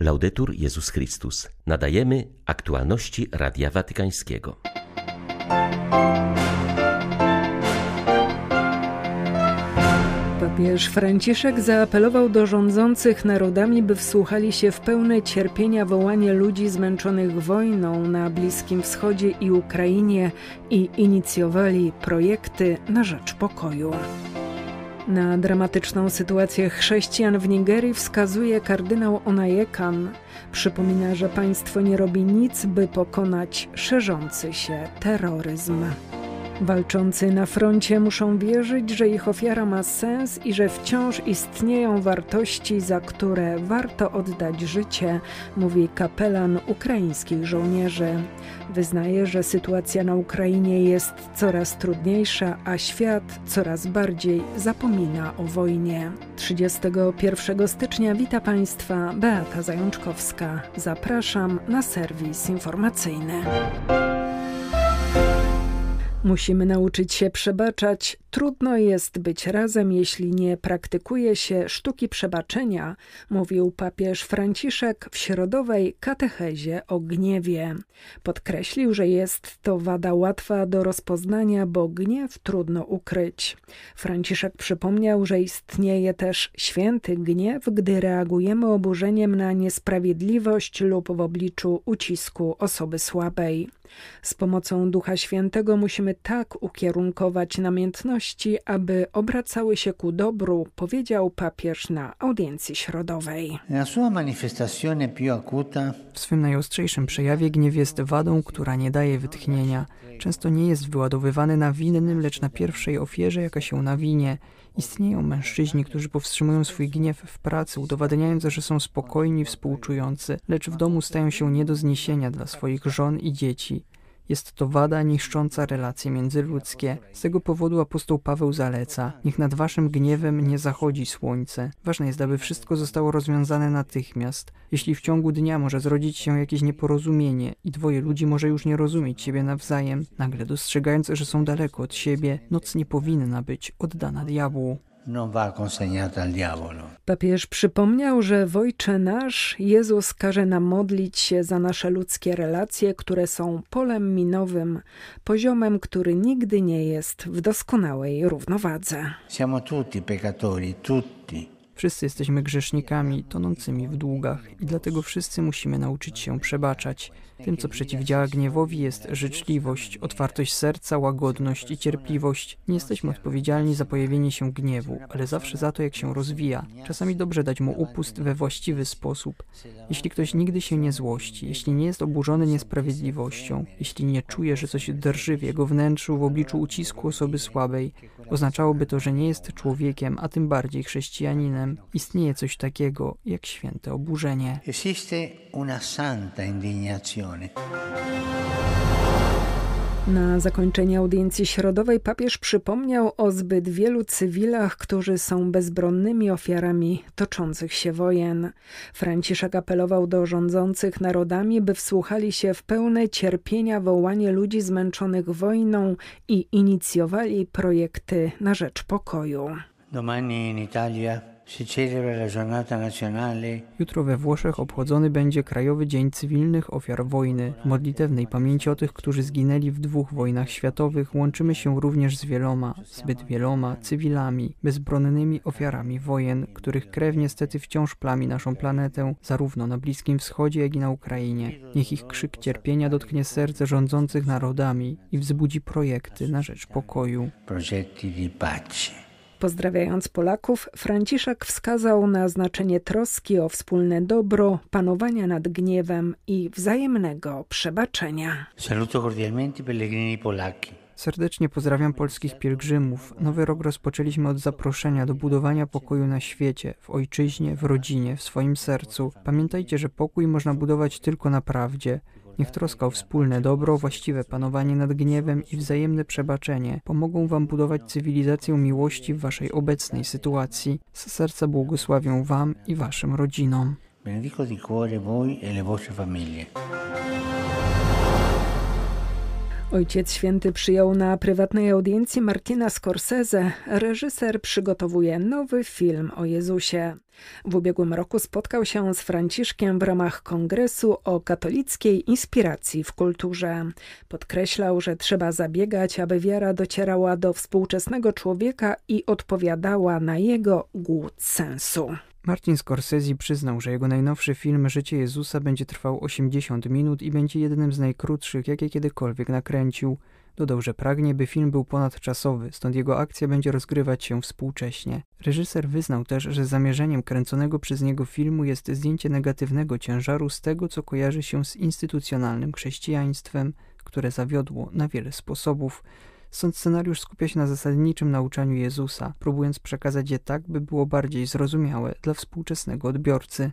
Laudetur Jezus Chrystus. Nadajemy aktualności Radia Watykańskiego. Papież Franciszek zaapelował do rządzących narodami, by wsłuchali się w pełne cierpienia wołanie ludzi zmęczonych wojną na Bliskim Wschodzie i Ukrainie i inicjowali projekty na rzecz pokoju. Na dramatyczną sytuację chrześcijan w Nigerii wskazuje kardynał Onajekan. Przypomina, że państwo nie robi nic, by pokonać szerzący się terroryzm. Walczący na froncie muszą wierzyć, że ich ofiara ma sens i że wciąż istnieją wartości, za które warto oddać życie, mówi kapelan ukraińskich żołnierzy. Wyznaje, że sytuacja na Ukrainie jest coraz trudniejsza, a świat coraz bardziej zapomina o wojnie. 31 stycznia wita Państwa Beata Zajączkowska. Zapraszam na serwis informacyjny. Musimy nauczyć się przebaczać. Trudno jest być razem, jeśli nie praktykuje się sztuki przebaczenia, mówił papież Franciszek w środowej katechezie o gniewie. Podkreślił, że jest to wada łatwa do rozpoznania, bo gniew trudno ukryć. Franciszek przypomniał, że istnieje też święty gniew, gdy reagujemy oburzeniem na niesprawiedliwość lub w obliczu ucisku osoby słabej. Z pomocą Ducha Świętego musimy tak ukierunkować namiętności, aby obracały się ku dobru, powiedział papież na audiencji środowej. W swym najostrzejszym przejawie gniew jest wadą, która nie daje wytchnienia. Często nie jest wyładowywany na winnym, lecz na pierwszej ofierze, jaka się nawinie. Istnieją mężczyźni, którzy powstrzymują swój gniew w pracy, udowadniając, że są spokojni, współczujący, lecz w domu stają się nie do zniesienia dla swoich żon i dzieci. Jest to wada niszcząca relacje międzyludzkie. Z tego powodu apostoł Paweł zaleca: Niech nad waszym gniewem nie zachodzi słońce. Ważne jest, aby wszystko zostało rozwiązane natychmiast. Jeśli w ciągu dnia może zrodzić się jakieś nieporozumienie i dwoje ludzi może już nie rozumieć siebie nawzajem, nagle dostrzegając, że są daleko od siebie, noc nie powinna być oddana diabłu diavolo. Papież przypomniał, że w Ojcze Nasz Jezus każe nam modlić się za nasze ludzkie relacje, które są polem minowym, poziomem, który nigdy nie jest w doskonałej równowadze. Siamo tutti peccatori, tutti. Wszyscy jesteśmy grzesznikami tonącymi w długach i dlatego wszyscy musimy nauczyć się przebaczać. Tym, co przeciwdziała gniewowi, jest życzliwość, otwartość serca, łagodność i cierpliwość. Nie jesteśmy odpowiedzialni za pojawienie się gniewu, ale zawsze za to, jak się rozwija. Czasami dobrze dać mu upust we właściwy sposób. Jeśli ktoś nigdy się nie złości, jeśli nie jest oburzony niesprawiedliwością, jeśli nie czuje, że coś drży w jego wnętrzu w obliczu ucisku osoby słabej, oznaczałoby to, że nie jest człowiekiem, a tym bardziej chrześcijaninem. Istnieje coś takiego jak święte oburzenie. Esiste una santa indignazione na zakończenie audiencji środowej papież przypomniał o zbyt wielu cywilach, którzy są bezbronnymi ofiarami toczących się wojen. Franciszek apelował do rządzących narodami, by wsłuchali się w pełne cierpienia wołanie ludzi zmęczonych wojną i inicjowali projekty na rzecz pokoju. Domani in Italia Jutro we Włoszech obchodzony będzie Krajowy Dzień Cywilnych Ofiar Wojny. W modlitewnej pamięci o tych, którzy zginęli w dwóch wojnach światowych, łączymy się również z wieloma, zbyt wieloma cywilami, bezbronnymi ofiarami wojen, których krew niestety wciąż plami naszą planetę, zarówno na Bliskim Wschodzie, jak i na Ukrainie. Niech ich krzyk cierpienia dotknie serce rządzących narodami i wzbudzi projekty na rzecz pokoju. Projekty di pace. Pozdrawiając Polaków, Franciszek wskazał na znaczenie troski o wspólne dobro, panowania nad gniewem i wzajemnego przebaczenia. Saluto cordialmente pellegrini polacchi. Serdecznie pozdrawiam polskich pielgrzymów. Nowy rok rozpoczęliśmy od zaproszenia do budowania pokoju na świecie, w ojczyźnie, w rodzinie, w swoim sercu. Pamiętajcie, że pokój można budować tylko na prawdzie. Niech troska o wspólne dobro, właściwe panowanie nad gniewem i wzajemne przebaczenie pomogą Wam budować cywilizację miłości w Waszej obecnej sytuacji. Z serca błogosławią Wam i Waszym rodzinom. Benedico di cuore voi e le vostre famiglie. Ojciec Święty przyjął na prywatnej audiencji Martina Scorsese. Reżyser przygotowuje nowy film o Jezusie. W ubiegłym roku spotkał się z Franciszkiem w ramach kongresu o katolickiej inspiracji w kulturze. Podkreślał, że trzeba zabiegać, aby wiara docierała do współczesnego człowieka i odpowiadała na jego głód sensu. Martin Scorsese przyznał, że jego najnowszy film Życie Jezusa będzie trwał 80 minut i będzie jednym z najkrótszych, jakie kiedykolwiek nakręcił. Dodał, że pragnie, by film był ponadczasowy, stąd jego akcja będzie rozgrywać się współcześnie. Reżyser wyznał też, że zamierzeniem kręconego przez niego filmu jest zdjęcie negatywnego ciężaru z tego, co kojarzy się z instytucjonalnym chrześcijaństwem, które zawiodło na wiele sposobów. Stąd scenariusz skupia się na zasadniczym nauczaniu Jezusa, próbując przekazać je tak, by było bardziej zrozumiałe dla współczesnego odbiorcy.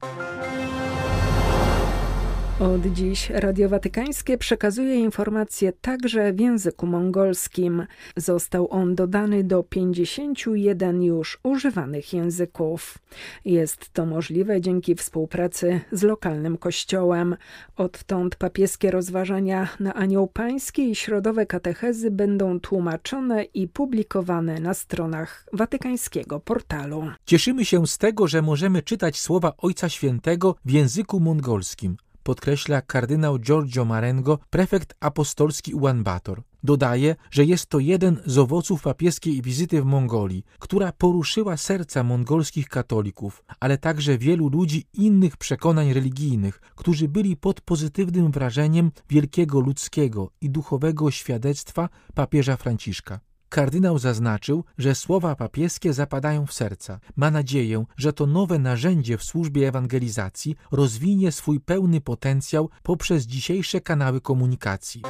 Od dziś Radio Watykańskie przekazuje informacje także w języku mongolskim. Został on dodany do 51 już używanych języków. Jest to możliwe dzięki współpracy z lokalnym kościołem. Odtąd papieskie rozważania na Anioł Pański i środowe katechezy będą tłumaczone i publikowane na stronach watykańskiego portalu. Cieszymy się z tego, że możemy czytać słowa Ojca Świętego w języku mongolskim podkreśla kardynał Giorgio Marengo, prefekt apostolski Ulaanbaatar. Dodaje, że jest to jeden z owoców papieskiej wizyty w Mongolii, która poruszyła serca mongolskich katolików, ale także wielu ludzi innych przekonań religijnych, którzy byli pod pozytywnym wrażeniem wielkiego ludzkiego i duchowego świadectwa papieża Franciszka. Kardynał zaznaczył, że słowa papieskie zapadają w serca. Ma nadzieję, że to nowe narzędzie w służbie ewangelizacji rozwinie swój pełny potencjał poprzez dzisiejsze kanały komunikacji.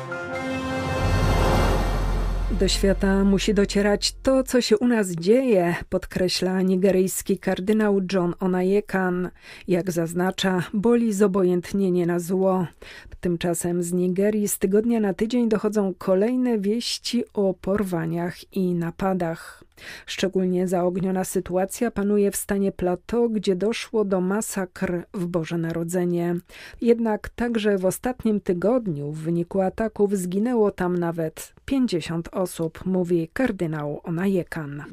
Do świata musi docierać to, co się u nas dzieje, podkreśla nigeryjski kardynał John Onayekan. Jak zaznacza, boli zobojętnienie na zło. Tymczasem z Nigerii z tygodnia na tydzień dochodzą kolejne wieści o porwaniach i napadach. Szczególnie zaogniona sytuacja panuje w stanie plateau, gdzie doszło do masakr w Boże Narodzenie. Jednak także w ostatnim tygodniu w wyniku ataków zginęło tam nawet 50 osób, mówi kardynał Onajekan.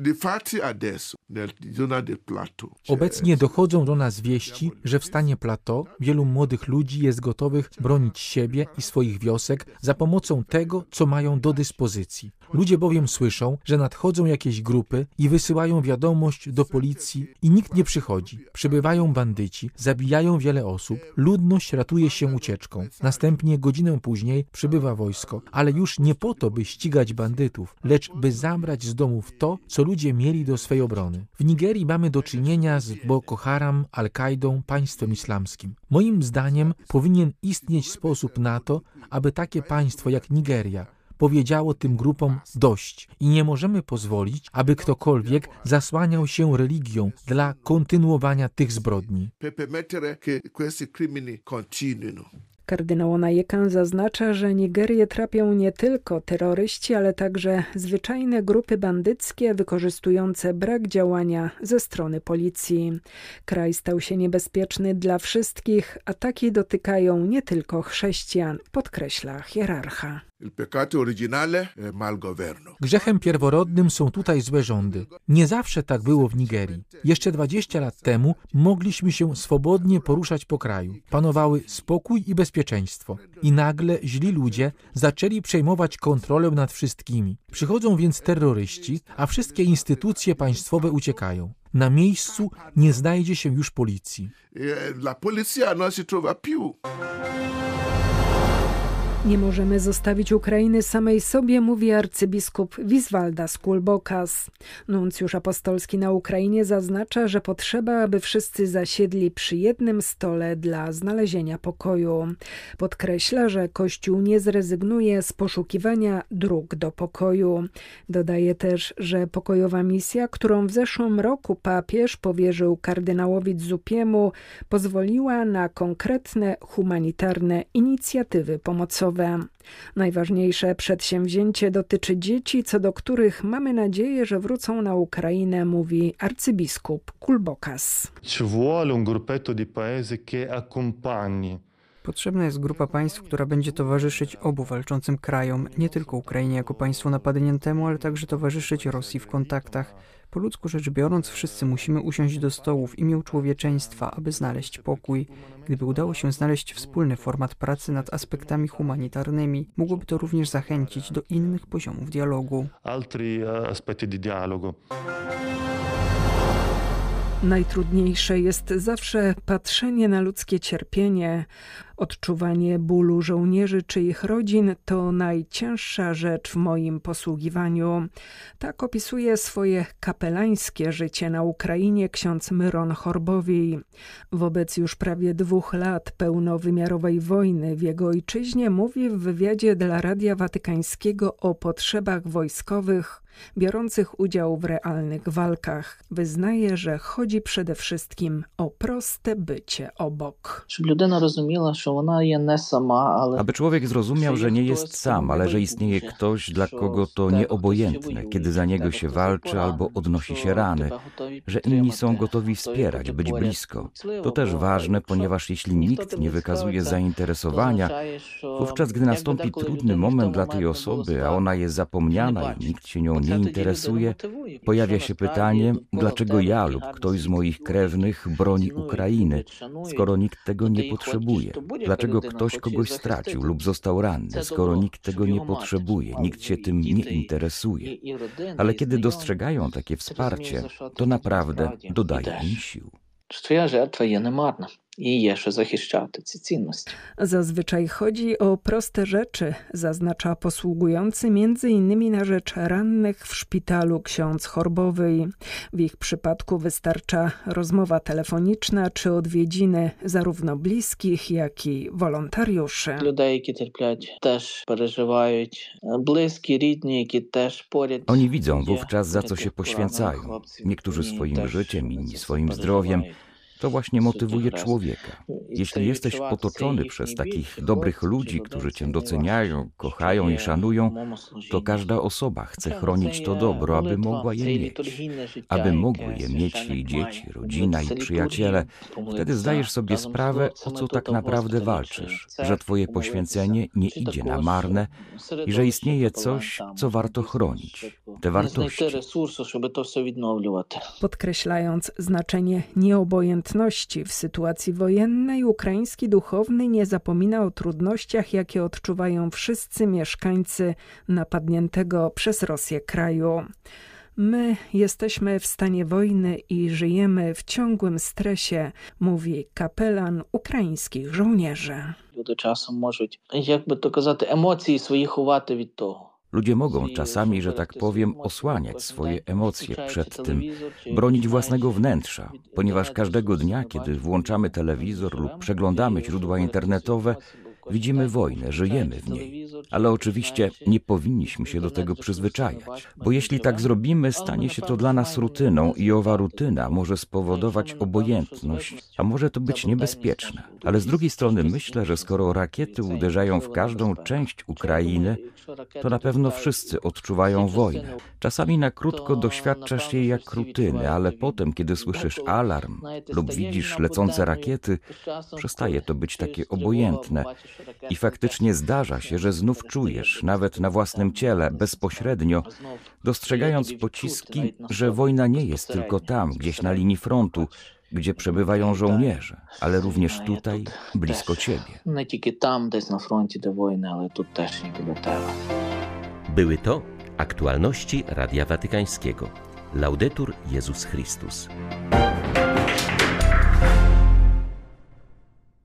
Obecnie dochodzą do nas wieści, że w stanie plateau wielu młodych ludzi jest gotowych bronić siebie i swoich wiosek za pomocą tego, co mają do dyspozycji. Ludzie bowiem słyszą, że nadchodzą jakieś grupy i wysyłają wiadomość do policji i nikt nie przychodzi. Przybywają bandyci, zabijają wiele osób, ludność ratuje się ucieczką. Następnie godzinę później przybywa wojsko, ale już nie po to, by ścigać bandytów, lecz by zabrać z domów to, co ludzie mieli do swej obrony. W Nigerii mamy do czynienia z Boko Haram, Al-Kaidą, państwem islamskim. Moim zdaniem powinien istnieć sposób na to, aby takie państwo jak Nigeria powiedziało tym grupom dość i nie możemy pozwolić, aby ktokolwiek zasłaniał się religią dla kontynuowania tych zbrodni. Kardynał Onajekan zaznacza, że Nigerię trapią nie tylko terroryści, ale także zwyczajne grupy bandyckie wykorzystujące brak działania ze strony policji. Kraj stał się niebezpieczny dla wszystkich, ataki dotykają nie tylko chrześcijan, podkreśla hierarcha. Grzechem pierworodnym są tutaj złe rządy. Nie zawsze tak było w Nigerii. Jeszcze 20 lat temu mogliśmy się swobodnie poruszać po kraju. Panowały spokój i bezpieczeństwo. I nagle źli ludzie zaczęli przejmować kontrolę nad wszystkimi. Przychodzą więc terroryści, a wszystkie instytucje państwowe uciekają. Na miejscu nie znajdzie się już policji. La policja non si trova più. Nie możemy zostawić Ukrainy samej sobie, mówi arcybiskup Wiswalda Kulbokas. Nuncjusz apostolski na Ukrainie zaznacza, że potrzeba, aby wszyscy zasiedli przy jednym stole dla znalezienia pokoju. Podkreśla, że Kościół nie zrezygnuje z poszukiwania dróg do pokoju. Dodaje też, że pokojowa misja, którą w zeszłym roku papież powierzył kardynałowi Zupiemu, pozwoliła na konkretne humanitarne inicjatywy pomocowe. Najważniejsze przedsięwzięcie dotyczy dzieci, co do których mamy nadzieję, że wrócą na Ukrainę, mówi arcybiskup Kulbokas. Potrzebna jest grupa państw, która będzie towarzyszyć obu walczącym krajom, nie tylko Ukrainie jako państwu napadniętemu, ale także towarzyszyć Rosji w kontaktach. Po ludzku rzecz biorąc, wszyscy musimy usiąść do stołu w imię człowieczeństwa, aby znaleźć pokój. Gdyby udało się znaleźć wspólny format pracy nad aspektami humanitarnymi, mogłoby to również zachęcić do innych poziomów dialogu. Altri aspetti di dialogo. Najtrudniejsze jest zawsze patrzenie na ludzkie cierpienie. Odczuwanie bólu żołnierzy czy ich rodzin to najcięższa rzecz w moim posługiwaniu. Tak opisuje swoje kapelańskie życie na Ukrainie ksiądz Myron Chorbowij. Wobec już prawie dwóch lat pełnowymiarowej wojny w jego ojczyźnie mówi w wywiadzie dla Radia Watykańskiego o potrzebach wojskowych biorących udział w realnych walkach. Wyznaje, że chodzi przede wszystkim o proste bycie obok. Żeby rozumiała, Aby człowiek zrozumiał, że nie jest sam, ale że istnieje ktoś, dla kogo to nieobojętne, kiedy za niego się walczy albo odnosi się rany, że inni są gotowi wspierać, być blisko. To też ważne, ponieważ jeśli nikt nie wykazuje zainteresowania, wówczas gdy nastąpi trudny moment dla tej osoby, a ona jest zapomniana i nikt się nią nie interesuje, pojawia się pytanie, dlaczego ja lub ktoś z moich krewnych broni Ukrainy, skoro nikt tego nie potrzebuje. Dlaczego ktoś kogoś stracił lub został ranny, skoro nikt tego nie potrzebuje, nikt się tym nie interesuje. Ale kiedy dostrzegają takie wsparcie, to naprawdę dodaje im sił. Twoja żertwa jest niemarna i jeszcze захищати ці цінності. Zazwyczaj chodzi o proste rzeczy, zaznacza posługujący między innymi na rzecz rannych w szpitalu ksiądz Chorbowy. W ich przypadku wystarcza rozmowa telefoniczna czy odwiedziny zarówno bliskich, jak i wolontariuszy. Людей, які терплять, теж переживають. Близькі, рідні, які теж поряд. Oni widzą wówczas, za co się poświęcają. Niektórzy swoim życiem, inni swoim zdrowiem. To właśnie motywuje człowieka. Jeśli jesteś potoczony przez takich dobrych ludzi, którzy cię doceniają, kochają i szanują, to każda osoba chce chronić to dobro, aby mogła je mieć. Aby mogły je mieć jej dzieci, rodzina i przyjaciele, wtedy zdajesz sobie sprawę, o co tak naprawdę walczysz, że twoje poświęcenie nie idzie na marne i że istnieje coś, co warto chronić. Te wartości. Podkreślając znaczenie nieobojętności, w sytuacji wojennej, ukraiński duchowny nie zapomina o trudnościach, jakie odczuwają wszyscy mieszkańcy napadniętego przez Rosję kraju. My jesteśmy w stanie wojny i żyjemy w ciągłym stresie, mówi kapelan ukraińskich żołnierzy. Люди часом можуть, як би то казати, емоції свої ховати від того. Ludzie mogą czasami, że tak powiem, osłaniać swoje emocje przed tym, bronić własnego wnętrza, ponieważ każdego dnia, kiedy włączamy telewizor lub przeglądamy źródła internetowe, widzimy wojnę, żyjemy w niej. Ale oczywiście nie powinniśmy się do tego przyzwyczajać, bo jeśli tak zrobimy, stanie się to dla nas rutyną i owa rutyna może spowodować obojętność, a może to być niebezpieczne. Ale z drugiej strony myślę, że skoro rakiety uderzają w każdą część Ukrainy, to na pewno wszyscy odczuwają wojnę. Czasami na krótko doświadczasz jej jak rutyny, ale potem, kiedy słyszysz alarm lub widzisz lecące rakiety, przestaje to być takie obojętne. I faktycznie zdarza się, że znów czujesz, nawet na własnym ciele, bezpośrednio, dostrzegając pociski, że wojna nie jest tylko tam, gdzieś na linii frontu, gdzie przebywają żołnierze, ale również tutaj, blisko ciebie. No nie tylko tam, gdzieś na froncie do wojny, ale tu też nie. Były to aktualności Radia Watykańskiego. Laudetur Jezus Chrystus.